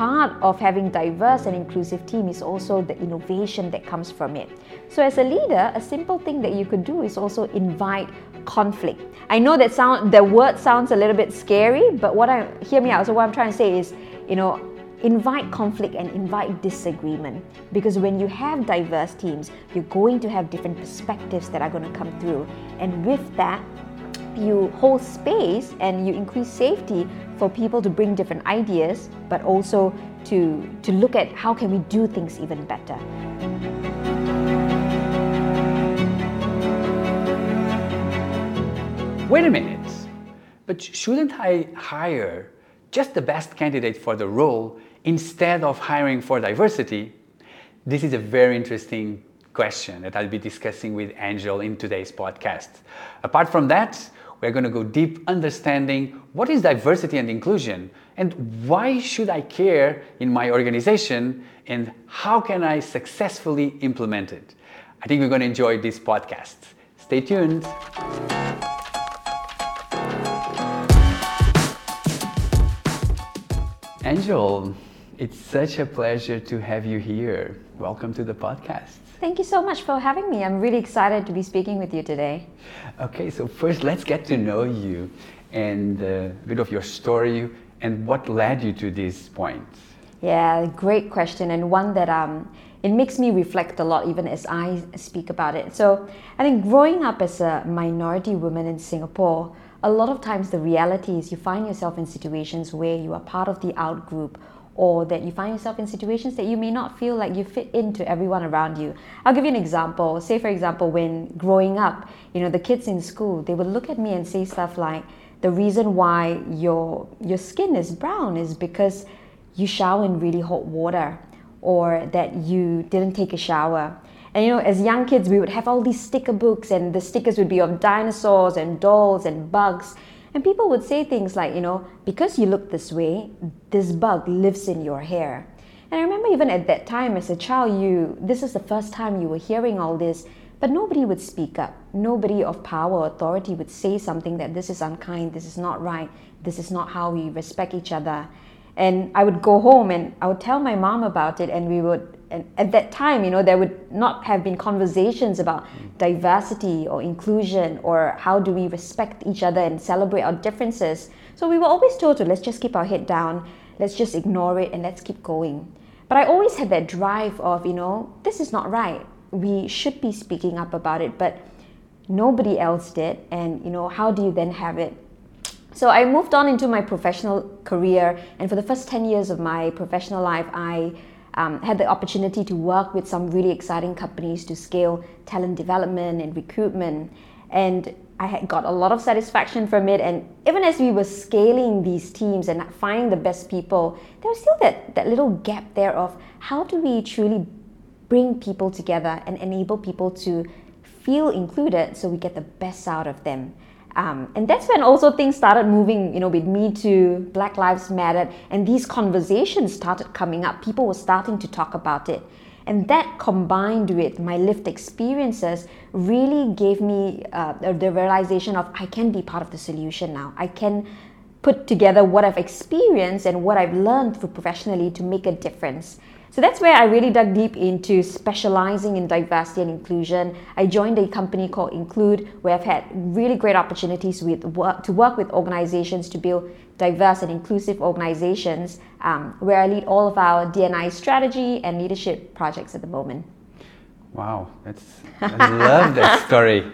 part of having diverse and inclusive team is also the innovation that comes from it. So as a leader, a simple thing that you could do is also invite conflict. I know that sound the word sounds a little bit scary, but what I hear me out. So what I'm trying to say is, you know, invite conflict and invite disagreement because when you have diverse teams, you're going to have different perspectives that are going to come through, and with that, you hold space and you increase safety for people to bring different ideas, but also to, to look at how can we do things even better. Wait a minute, but shouldn't I hire just the best candidate for the role instead of hiring for diversity? This is a very interesting question that I'll be discussing with Angel in today's podcast. Apart from that, we're going to go deep understanding what is diversity and inclusion and why should I care in my organization and how can I successfully implement it. I think you're going to enjoy this podcast. Stay tuned. Angel, it's such a pleasure to have you here. Welcome to the podcast. Thank you so much for having me. I'm really excited to be speaking with you today. Okay, so first let's get to know you and a bit of your story and what led you to this point. Yeah, great question, and one that um, it makes me reflect a lot even as I speak about it. So, I think growing up as a minority woman in Singapore, a lot of times the reality is you find yourself in situations where you are part of the out group or that you find yourself in situations that you may not feel like you fit into everyone around you. I'll give you an example. Say, for example, when growing up, you know, the kids in school, they would look at me and say stuff like, the reason why your, your skin is brown is because you shower in really hot water or that you didn't take a shower. And you know, as young kids, we would have all these sticker books, and the stickers would be of dinosaurs and dolls and bugs. And people would say things like, you know, because you look this way, this bug lives in your hair. And I remember even at that time as a child, you this is the first time you were hearing all this, but nobody would speak up. Nobody of power or authority would say something that this is unkind, this is not right, this is not how we respect each other. And I would go home and I would tell my mom about it, and we would and at that time, you know, there would not have been conversations about mm. diversity or inclusion or how do we respect each other and celebrate our differences. So we were always told to let's just keep our head down, let's just ignore it and let's keep going. But I always had that drive of, you know, this is not right. We should be speaking up about it, but nobody else did. And, you know, how do you then have it? So I moved on into my professional career, and for the first 10 years of my professional life, I um, had the opportunity to work with some really exciting companies to scale talent development and recruitment. And I had got a lot of satisfaction from it. And even as we were scaling these teams and finding the best people, there was still that, that little gap there of how do we truly bring people together and enable people to feel included so we get the best out of them. Um, and that's when also things started moving, you know, with Me Too, Black Lives Matter, and these conversations started coming up. People were starting to talk about it. And that combined with my lived experiences really gave me uh, the realization of I can be part of the solution now. I can put together what I've experienced and what I've learned through professionally to make a difference. So that's where I really dug deep into specializing in diversity and inclusion. I joined a company called Include, where I've had really great opportunities with work, to work with organizations to build diverse and inclusive organizations, um, where I lead all of our DNI strategy and leadership projects at the moment. Wow, that's I love that story.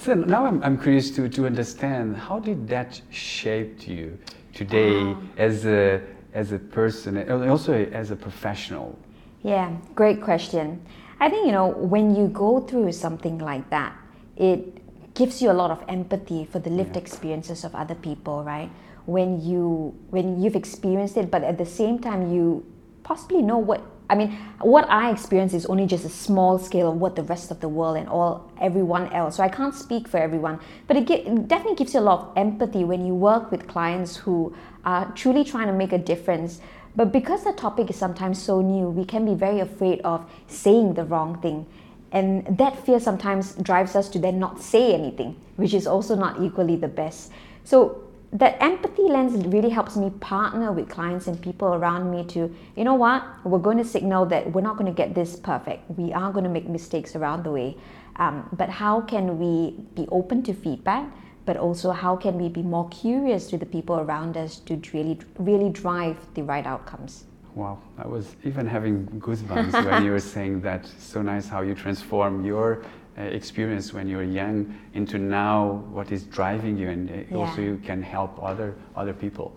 so now I'm, I'm curious to, to understand how did that shape you today as a as a person and also as a professional? Yeah, great question. I think, you know, when you go through something like that, it gives you a lot of empathy for the lived yeah. experiences of other people, right? When you when you've experienced it, but at the same time you possibly know what I mean, what I experience is only just a small scale of what the rest of the world and all everyone else. So I can't speak for everyone, but it, get, it definitely gives you a lot of empathy when you work with clients who are truly trying to make a difference. But because the topic is sometimes so new, we can be very afraid of saying the wrong thing. And that fear sometimes drives us to then not say anything, which is also not equally the best. So that empathy lens really helps me partner with clients and people around me to, you know what, we're going to signal that we're not going to get this perfect. We are going to make mistakes around the way. Um, but how can we be open to feedback? But also, how can we be more curious to the people around us to really, really drive the right outcomes? Wow, I was even having goosebumps when you were saying that. So nice how you transform your experience when you're young into now what is driving you and uh, yeah. also you can help other other people.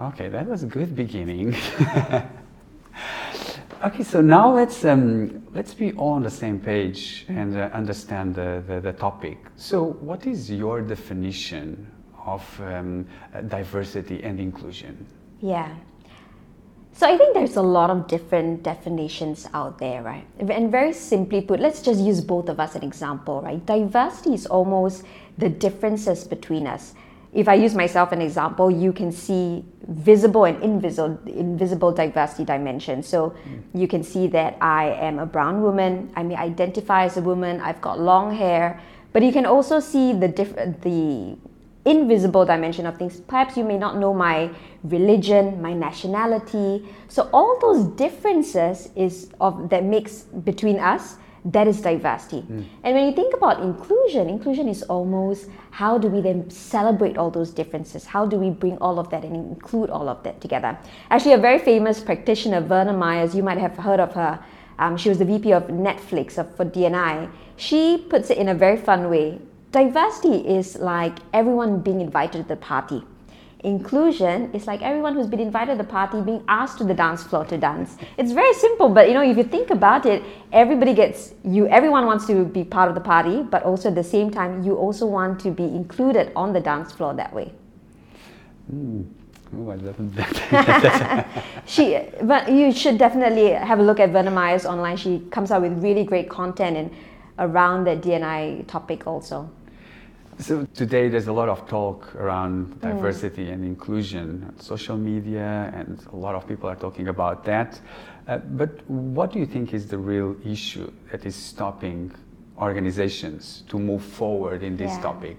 Okay that was a good beginning. Okay so now let's um, let's be all on the same page and uh, understand the, the, the, topic. So what is your definition of um, diversity and inclusion? Yeah so I think there's a lot of different definitions out there, right? And very simply put, let's just use both of us an example, right? Diversity is almost the differences between us. If I use myself an example, you can see visible and invisible invisible diversity dimensions. So mm. you can see that I am a brown woman. I may identify as a woman. I've got long hair, but you can also see the diff- the invisible dimension of things. Perhaps you may not know my religion, my nationality. So all those differences is of that makes between us that is diversity. Mm. And when you think about inclusion, inclusion is almost how do we then celebrate all those differences? How do we bring all of that and include all of that together? Actually, a very famous practitioner, Verna Myers, you might have heard of her. Um, she was the VP of Netflix for DNI. She puts it in a very fun way diversity is like everyone being invited to the party. Inclusion is like everyone who's been invited to the party being asked to the dance floor to dance. It's very simple, but you know, if you think about it, everybody gets you, everyone wants to be part of the party, but also at the same time, you also want to be included on the dance floor that way. Mm. Oh, I love that. she, but you should definitely have a look at Verna Myers online. She comes out with really great content and around the DNI topic also. So today there's a lot of talk around mm. diversity mm. and inclusion on social media, and a lot of people are talking about that. Uh, but what do you think is the real issue that is stopping organizations to move forward in this yeah. topic?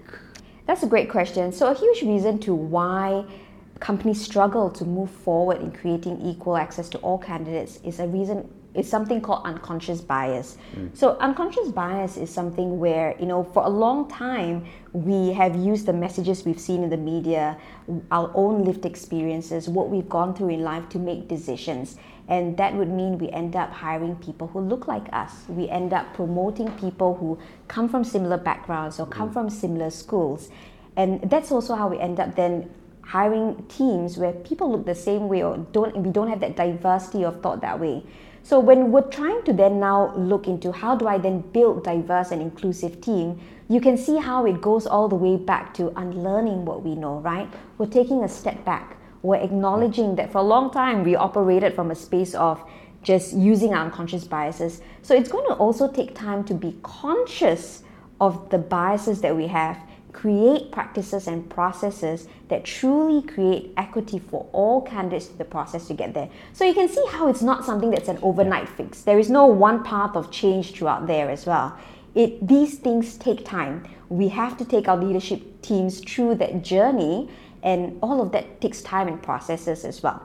That's a great question. So a huge reason to why companies struggle to move forward in creating equal access to all candidates is a reason is something called unconscious bias. Mm. So unconscious bias is something where, you know, for a long time we have used the messages we've seen in the media, our own lived experiences, what we've gone through in life to make decisions. And that would mean we end up hiring people who look like us. We end up promoting people who come from similar backgrounds or come mm. from similar schools. And that's also how we end up then hiring teams where people look the same way or don't we don't have that diversity of thought that way. So when we're trying to then now look into how do I then build diverse and inclusive team, you can see how it goes all the way back to unlearning what we know, right? We're taking a step back. We're acknowledging that for a long time we operated from a space of just using our unconscious biases. So it's going to also take time to be conscious of the biases that we have create practices and processes that truly create equity for all candidates to the process to get there. So you can see how it's not something that's an overnight fix. There is no one path of change throughout there as well. It, these things take time. We have to take our leadership teams through that journey, and all of that takes time and processes as well.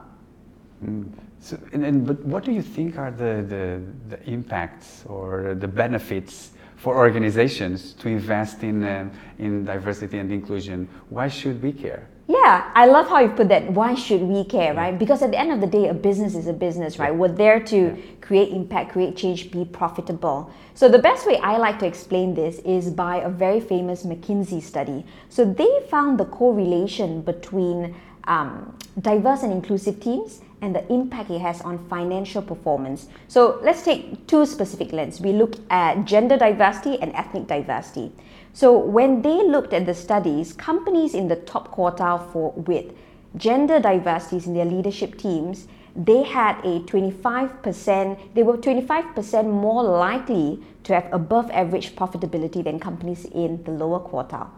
Mm. So, and, and, but what do you think are the, the, the impacts or the benefits for organizations to invest in, uh, in diversity and inclusion. Why should we care? Yeah, I love how you put that. Why should we care, right? Because at the end of the day, a business is a business, right? We're there to yeah. create impact, create change, be profitable. So, the best way I like to explain this is by a very famous McKinsey study. So, they found the correlation between um, diverse and inclusive teams and the impact it has on financial performance. So let's take two specific lenses. We look at gender diversity and ethnic diversity. So when they looked at the studies, companies in the top quartile for with gender diversities in their leadership teams, they had a 25%, they were 25% more likely to have above average profitability than companies in the lower quartile.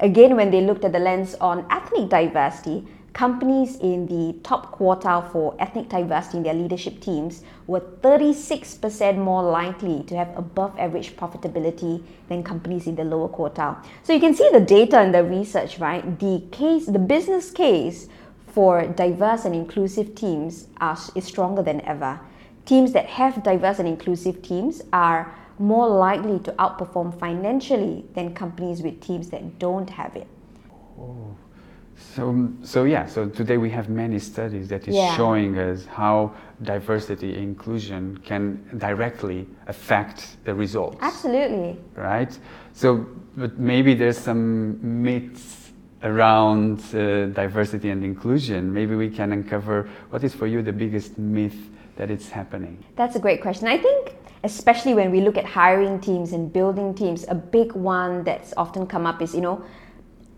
Again, when they looked at the lens on ethnic diversity, companies in the top quartile for ethnic diversity in their leadership teams were 36% more likely to have above average profitability than companies in the lower quartile. So you can see the data and the research, right? The case, the business case for diverse and inclusive teams are, is stronger than ever. Teams that have diverse and inclusive teams are more likely to outperform financially than companies with teams that don't have it. Oh. So, so yeah, so today we have many studies that is yeah. showing us how diversity inclusion can directly affect the results. Absolutely. Right? So, but maybe there's some myths around uh, diversity and inclusion. Maybe we can uncover what is for you the biggest myth that it's happening. That's a great question. I think especially when we look at hiring teams and building teams, a big one that's often come up is, you know,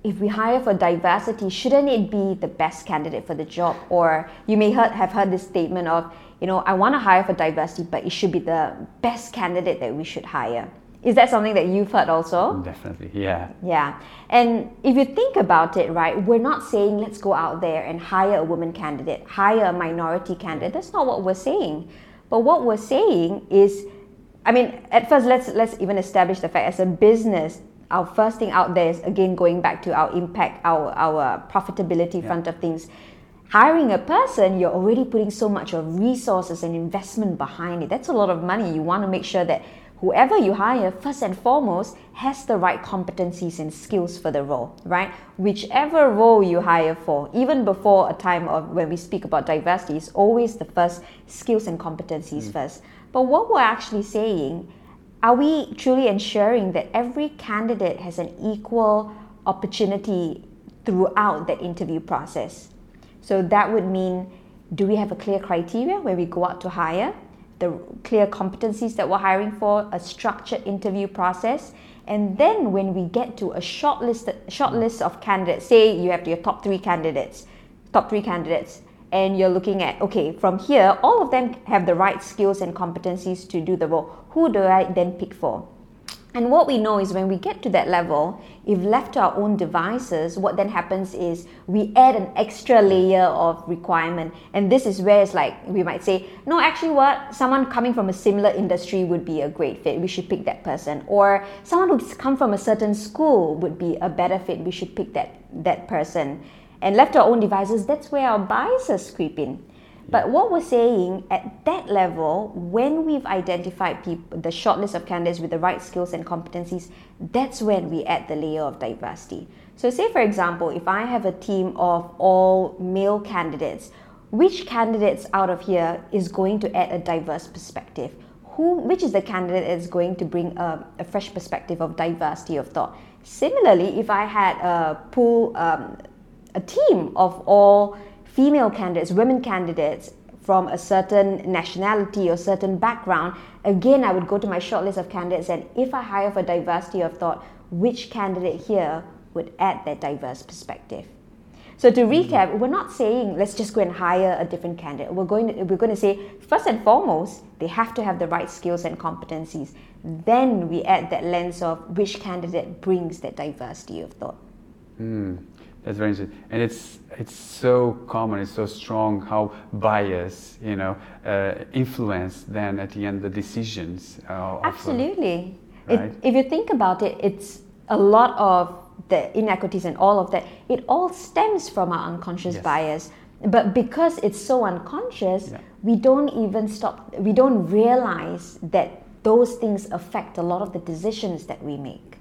if we hire for diversity, shouldn't it be the best candidate for the job? Or you may heard, have heard this statement of, you know, I want to hire for diversity, but it should be the best candidate that we should hire. Is that something that you've heard also? Definitely, yeah. Yeah. And if you think about it, right, we're not saying let's go out there and hire a woman candidate, hire a minority candidate. That's not what we're saying. But what we're saying is, I mean, at first let's let's even establish the fact as a business, our first thing out there is again going back to our impact, our our profitability yeah. front of things. Hiring a person, you're already putting so much of resources and investment behind it. That's a lot of money. You want to make sure that whoever you hire, first and foremost, has the right competencies and skills for the role, right? Whichever role you hire for, even before a time of when we speak about diversity, is always the first skills and competencies mm. first. But what we're actually saying are we truly ensuring that every candidate has an equal opportunity throughout the interview process? So that would mean do we have a clear criteria where we go out to hire, the clear competencies that we're hiring for, a structured interview process, and then when we get to a short list, short list of candidates, say you have your top three candidates, top three candidates, and you're looking at okay from here all of them have the right skills and competencies to do the role who do i then pick for and what we know is when we get to that level, if left to our own devices, what then happens is we add an extra layer of requirement. And this is where it's like we might say, no, actually, what? Someone coming from a similar industry would be a great fit. We should pick that person. Or someone who's come from a certain school would be a better fit. We should pick that, that person and left to our own devices, that's where our biases creep in. But what we're saying at that level, when we've identified people, the shortlist of candidates with the right skills and competencies, that's when we add the layer of diversity. So, say for example, if I have a team of all male candidates, which candidates out of here is going to add a diverse perspective? Who, which is the candidate that is going to bring a, a fresh perspective of diversity of thought? Similarly, if I had a pool, um, a team of all female candidates, women candidates from a certain nationality or certain background, again, I would go to my shortlist of candidates and if I hire for diversity of thought, which candidate here would add that diverse perspective? So to mm-hmm. recap, we're not saying let's just go and hire a different candidate. We're going to, we're going to say first and foremost, they have to have the right skills and competencies. Then we add that lens of which candidate brings that diversity of thought. Mm. That's very interesting, and it's it's so common, it's so strong how bias, you know, uh, influence then at the end the decisions. Uh, Absolutely. Of, right? it, if you think about it, it's a lot of the inequities and all of that. It all stems from our unconscious yes. bias, but because it's so unconscious, yeah. we don't even stop. We don't realize that those things affect a lot of the decisions that we make.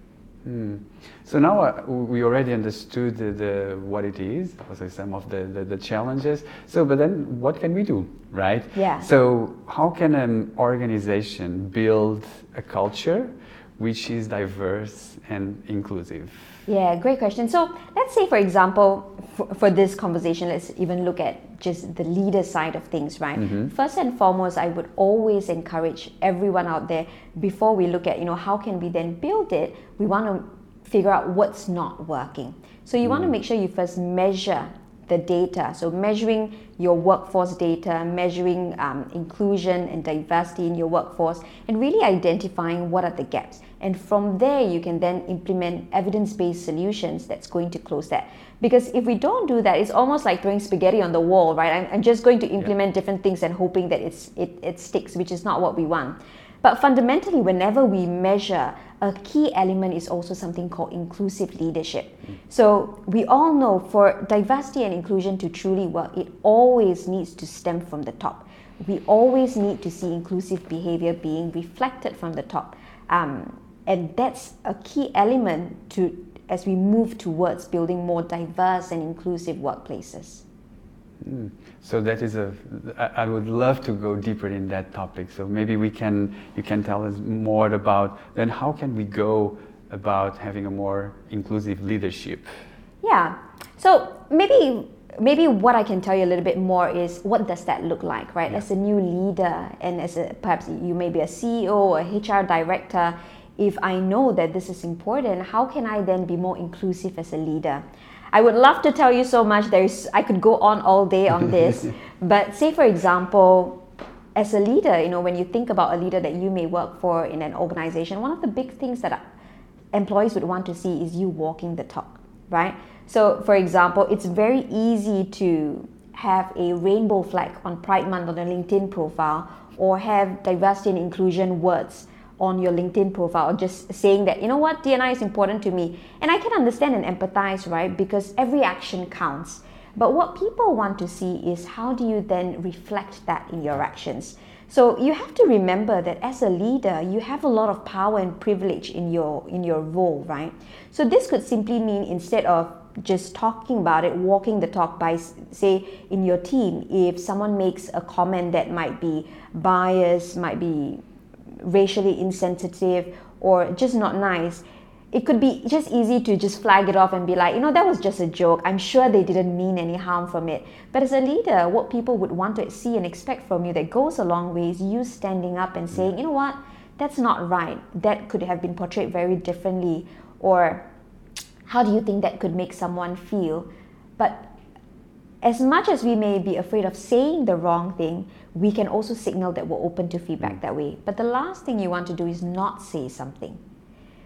Hmm. So now uh, we already understood the, the, what it is, also some of the, the, the, challenges. So, but then what can we do, right? Yeah. So, how can an organization build a culture which is diverse and inclusive? Yeah, great question. So let's say, for example, for, for, this conversation, let's even look at just the leader side of things, right? Mm-hmm. First and foremost, I would always encourage everyone out there before we look at, you know, how can we then build it, we want to figure out what's not working. So you mm. want to make sure you first measure the data. So, measuring your workforce data, measuring um, inclusion and diversity in your workforce, and really identifying what are the gaps. And from there, you can then implement evidence based solutions that's going to close that. Because if we don't do that, it's almost like throwing spaghetti on the wall, right? I'm, I'm just going to implement yeah. different things and hoping that it's, it, it sticks, which is not what we want. But fundamentally, whenever we measure, a key element is also something called inclusive leadership. So we all know for diversity and inclusion to truly work, it always needs to stem from the top. We always need to see inclusive behavior being reflected from the top. Um, and that's a key element to as we move towards building more diverse and inclusive workplaces. Mm. So that is a. I would love to go deeper in that topic. So maybe we can. You can tell us more about then how can we go about having a more inclusive leadership. Yeah. So maybe maybe what I can tell you a little bit more is what does that look like, right? Yeah. As a new leader and as a, perhaps you may be a CEO or a HR director, if I know that this is important, how can I then be more inclusive as a leader? I would love to tell you so much. There's I could go on all day on this, but say for example, as a leader, you know, when you think about a leader that you may work for in an organization, one of the big things that employees would want to see is you walking the talk, right? So, for example, it's very easy to have a rainbow flag on Pride Month on a LinkedIn profile or have diversity and inclusion words on your LinkedIn profile, just saying that, you know what, DNI is important to me. And I can understand and empathize, right? Because every action counts. But what people want to see is how do you then reflect that in your actions? So you have to remember that as a leader, you have a lot of power and privilege in your in your role, right? So this could simply mean instead of just talking about it, walking the talk by say in your team, if someone makes a comment that might be biased, might be racially insensitive or just not nice, it could be just easy to just flag it off and be like, you know, that was just a joke. I'm sure they didn't mean any harm from it. But as a leader, what people would want to see and expect from you that goes a long way is you standing up and saying, you know what, that's not right. That could have been portrayed very differently. Or how do you think that could make someone feel? But as much as we may be afraid of saying the wrong thing, we can also signal that we're open to feedback mm. that way. But the last thing you want to do is not say something.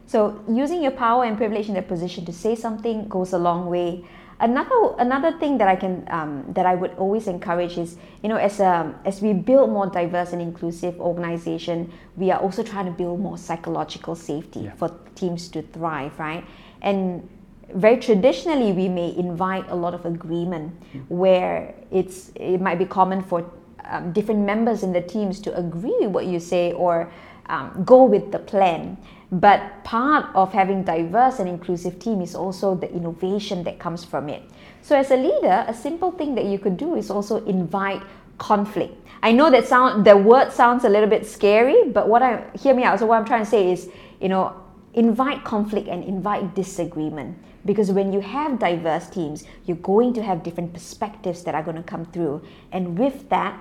So using your power and privilege in that position to say something goes a long way. Another another thing that I can um, that I would always encourage is you know as a, as we build more diverse and inclusive organization, we are also trying to build more psychological safety yeah. for teams to thrive, right? And very traditionally we may invite a lot of agreement where it's it might be common for um, different members in the teams to agree with what you say or um, go with the plan. But part of having diverse and inclusive team is also the innovation that comes from it. So as a leader, a simple thing that you could do is also invite conflict. I know that sound the word sounds a little bit scary, but what I hear me out. So what I'm trying to say is, you know, invite conflict and invite disagreement because when you have diverse teams, you're going to have different perspectives that are going to come through, and with that,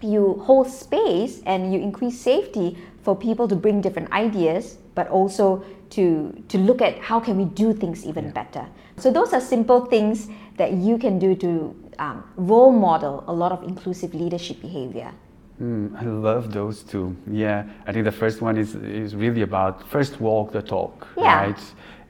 you hold space and you increase safety for people to bring different ideas but also to to look at how can we do things even yeah. better so those are simple things that you can do to um, role model a lot of inclusive leadership behavior mm, I love those two. Yeah, I think the first one is is really about first walk the talk, yeah. right?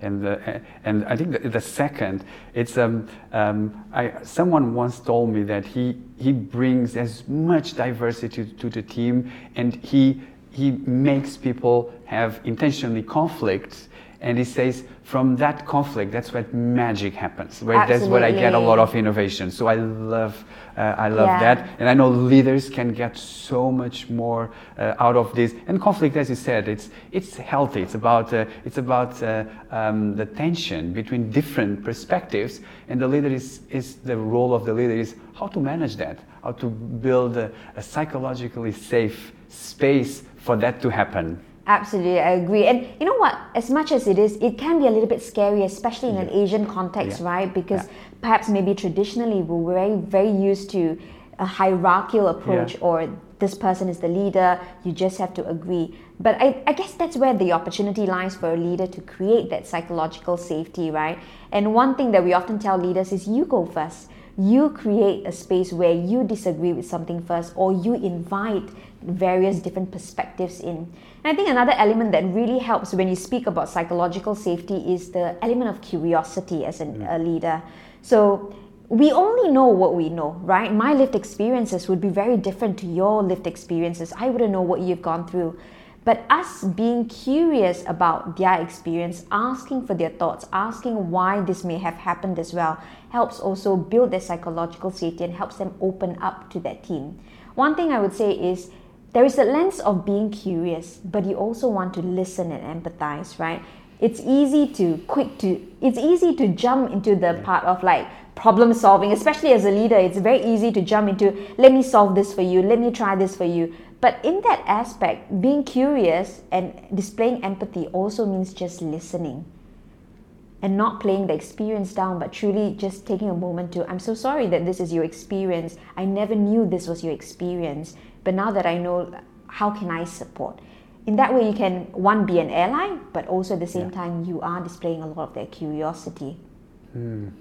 And the, and I think the, the second, it's um, um, I, someone once told me that he he brings as much diversity to, to the team, and he he makes people have intentionally conflicts, and he says from that conflict, that's where magic happens. Right? That's where I get a lot of innovation. So I love, uh, I love yeah. that, and I know leaders can get so much more uh, out of this. And conflict, as you said, it's it's healthy. It's about uh, it's about uh, um, the tension between different perspectives, and the leader is is the role of the leader is how to manage that, how to build a, a psychologically safe space for that to happen. Absolutely, I agree. And you know what? As much as it is, it can be a little bit scary, especially in yeah. an Asian context, yeah. right? Because yeah. perhaps maybe traditionally we're very, very used to a hierarchical approach or this person is the leader, you just have to agree. But I, I guess that's where the opportunity lies for a leader to create that psychological safety, right? And one thing that we often tell leaders is you go first you create a space where you disagree with something first or you invite various different perspectives in. And I think another element that really helps when you speak about psychological safety is the element of curiosity as an, mm. a leader. So we only know what we know, right? My lived experiences would be very different to your lived experiences. I wouldn't know what you've gone through. But us being curious about their experience, asking for their thoughts, asking why this may have happened as well, helps also build their psychological safety and helps them open up to that team. One thing I would say is there is a lens of being curious, but you also want to listen and empathize, right? It's easy to quick to it's easy to jump into the part of like problem solving, especially as a leader. It's very easy to jump into let me solve this for you, let me try this for you. But in that aspect, being curious and displaying empathy also means just listening and not playing the experience down, but truly just taking a moment to, I'm so sorry that this is your experience. I never knew this was your experience. But now that I know, how can I support? In that way, you can, one, be an airline but also at the same yeah. time, you are displaying a lot of their curiosity. Mm.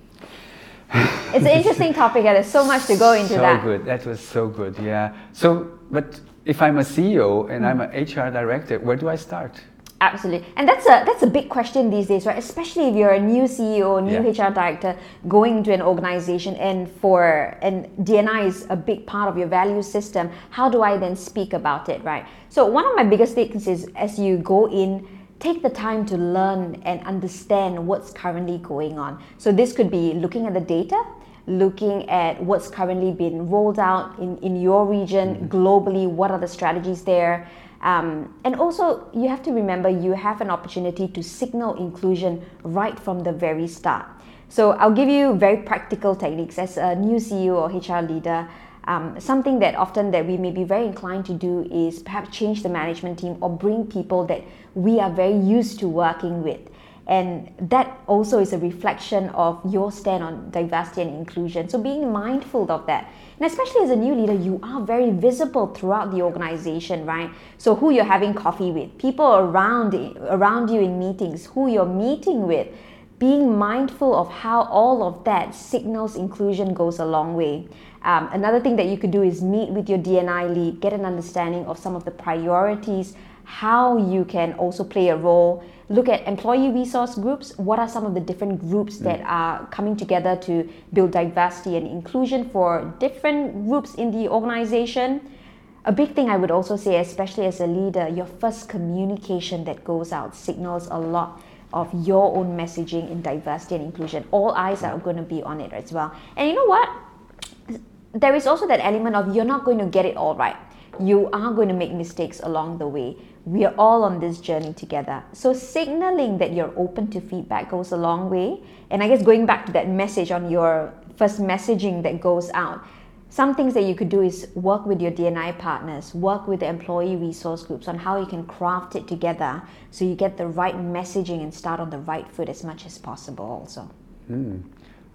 it's an interesting topic, and there's so much to go into so that. So good. That was so good. Yeah. So, but if I'm a CEO and mm. I'm an HR director, where do I start? Absolutely, and that's a that's a big question these days, right? Especially if you're a new CEO, new yeah. HR director going to an organization, and for and DNI is a big part of your value system. How do I then speak about it, right? So one of my biggest things is as you go in, take the time to learn and understand what's currently going on. So this could be looking at the data, looking at what's currently been rolled out in, in your region mm-hmm. globally, what are the strategies there. Um, and also, you have to remember you have an opportunity to signal inclusion right from the very start. So, I'll give you very practical techniques as a new CEO or HR leader. Um, something that often that we may be very inclined to do is perhaps change the management team or bring people that we are very used to working with. And that also is a reflection of your stand on diversity and inclusion. So being mindful of that. And especially as a new leader, you are very visible throughout the organization, right? So who you're having coffee with, people around around you in meetings, who you're meeting with, being mindful of how all of that signals inclusion goes a long way. Um, another thing that you could do is meet with your DNI lead, get an understanding of some of the priorities, how you can also play a role look at employee resource groups. What are some of the different groups mm. that are coming together to build diversity and inclusion for different groups in the organization? A big thing I would also say, especially as a leader, your first communication that goes out signals a lot of your own messaging in diversity and inclusion. All eyes are going to be on it as well. And you know what? There is also that element of you're not going to get it all right. You are going to make mistakes along the way we are all on this journey together. So, signaling that you're open to feedback goes a long way. And I guess going back to that message on your first messaging that goes out, some things that you could do is work with your DNI partners, work with the employee resource groups on how you can craft it together so you get the right messaging and start on the right foot as much as possible, also. Mm.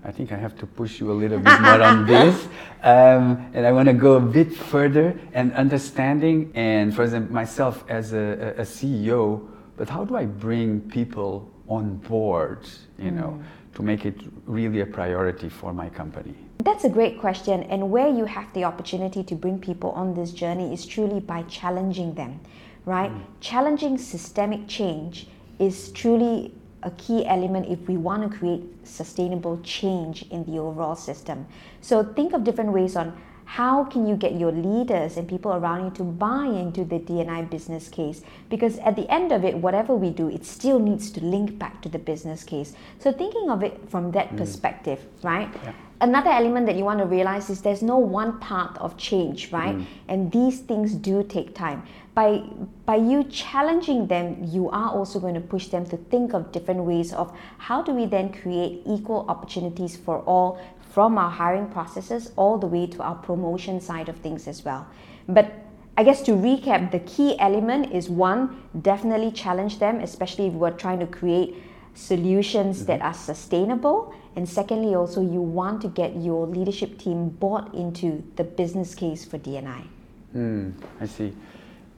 I think I have to push you a little bit more on this. Um, and I want to go a bit further and understanding, and for example, myself as a, a, CEO, but how do I bring people on board, you mm. know, to make it really a priority for my company? That's a great question. And where you have the opportunity to bring people on this journey is truly by challenging them, right? Mm. Challenging systemic change is truly a key element if we want to create sustainable change in the overall system. So think of different ways on how can you get your leaders and people around you to buy into the DNI business case? Because at the end of it, whatever we do, it still needs to link back to the business case. So thinking of it from that mm. perspective, right? Yeah. Another element that you want to realize is there's no one path of change, right? Mm. And these things do take time by by you challenging them you are also going to push them to think of different ways of how do we then create equal opportunities for all from our hiring processes all the way to our promotion side of things as well but I guess to recap, the key element is one, definitely challenge them, especially if we're trying to create solutions mm-hmm. that are sustainable. And secondly, also, you want to get your leadership team bought into the business case for DNI. Mm, I see.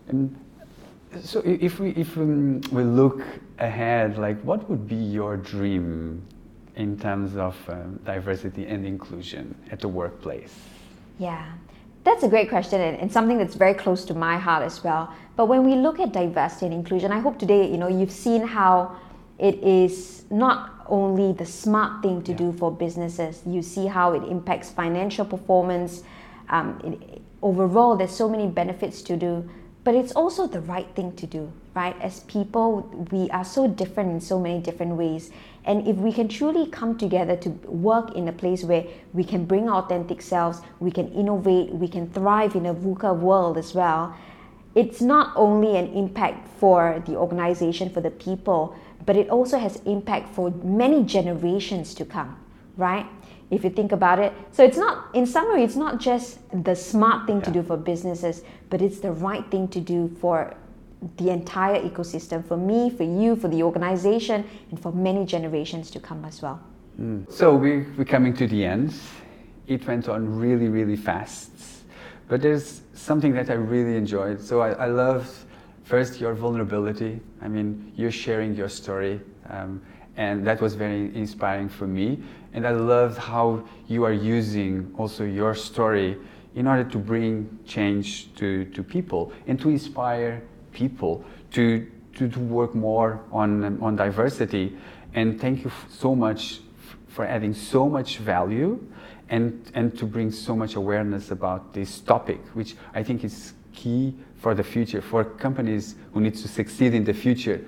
And so if we if um, we look ahead, like what would be your dream in terms of um, diversity and inclusion at the workplace? Yeah, that's a great question and, and, something that's very close to my heart as well. But when we look at diversity and inclusion, I hope today, you know, you've seen how it is not only the smart thing to yeah. do for businesses. You see how it impacts financial performance. Um, it, overall, there's so many benefits to do, but it's also the right thing to do, right? As people, we are so different in so many different ways. And if we can truly come together to work in a place where we can bring authentic selves, we can innovate, we can thrive in a VUCA world as well, it's not only an impact for the organization, for the people, but it also has impact for many generations to come, right? If you think about it. So it's not, in summary, it's not just the smart thing yeah. to do for businesses, but it's the right thing to do for the entire ecosystem for me, for you, for the organization, and for many generations to come as well. Mm. So we, we're coming to the end. It went on really, really fast. But there's something that I really enjoyed. So I, I love first your vulnerability. I mean, you're sharing your story. Um, and that was very inspiring for me. And I loved how you are using also your story in order to bring change to, to people and to inspire people to, to, to work more on, on diversity. And thank you so much for adding so much value and, and to bring so much awareness about this topic, which I think is key for the future, for companies who need to succeed in the future.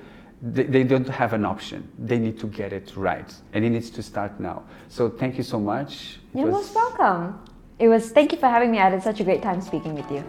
They, they, don't have an option. They need to get it right, and it needs to start now. So thank you so much. It You're was... most welcome. It was. Thank you for having me. I had such a great time speaking with you.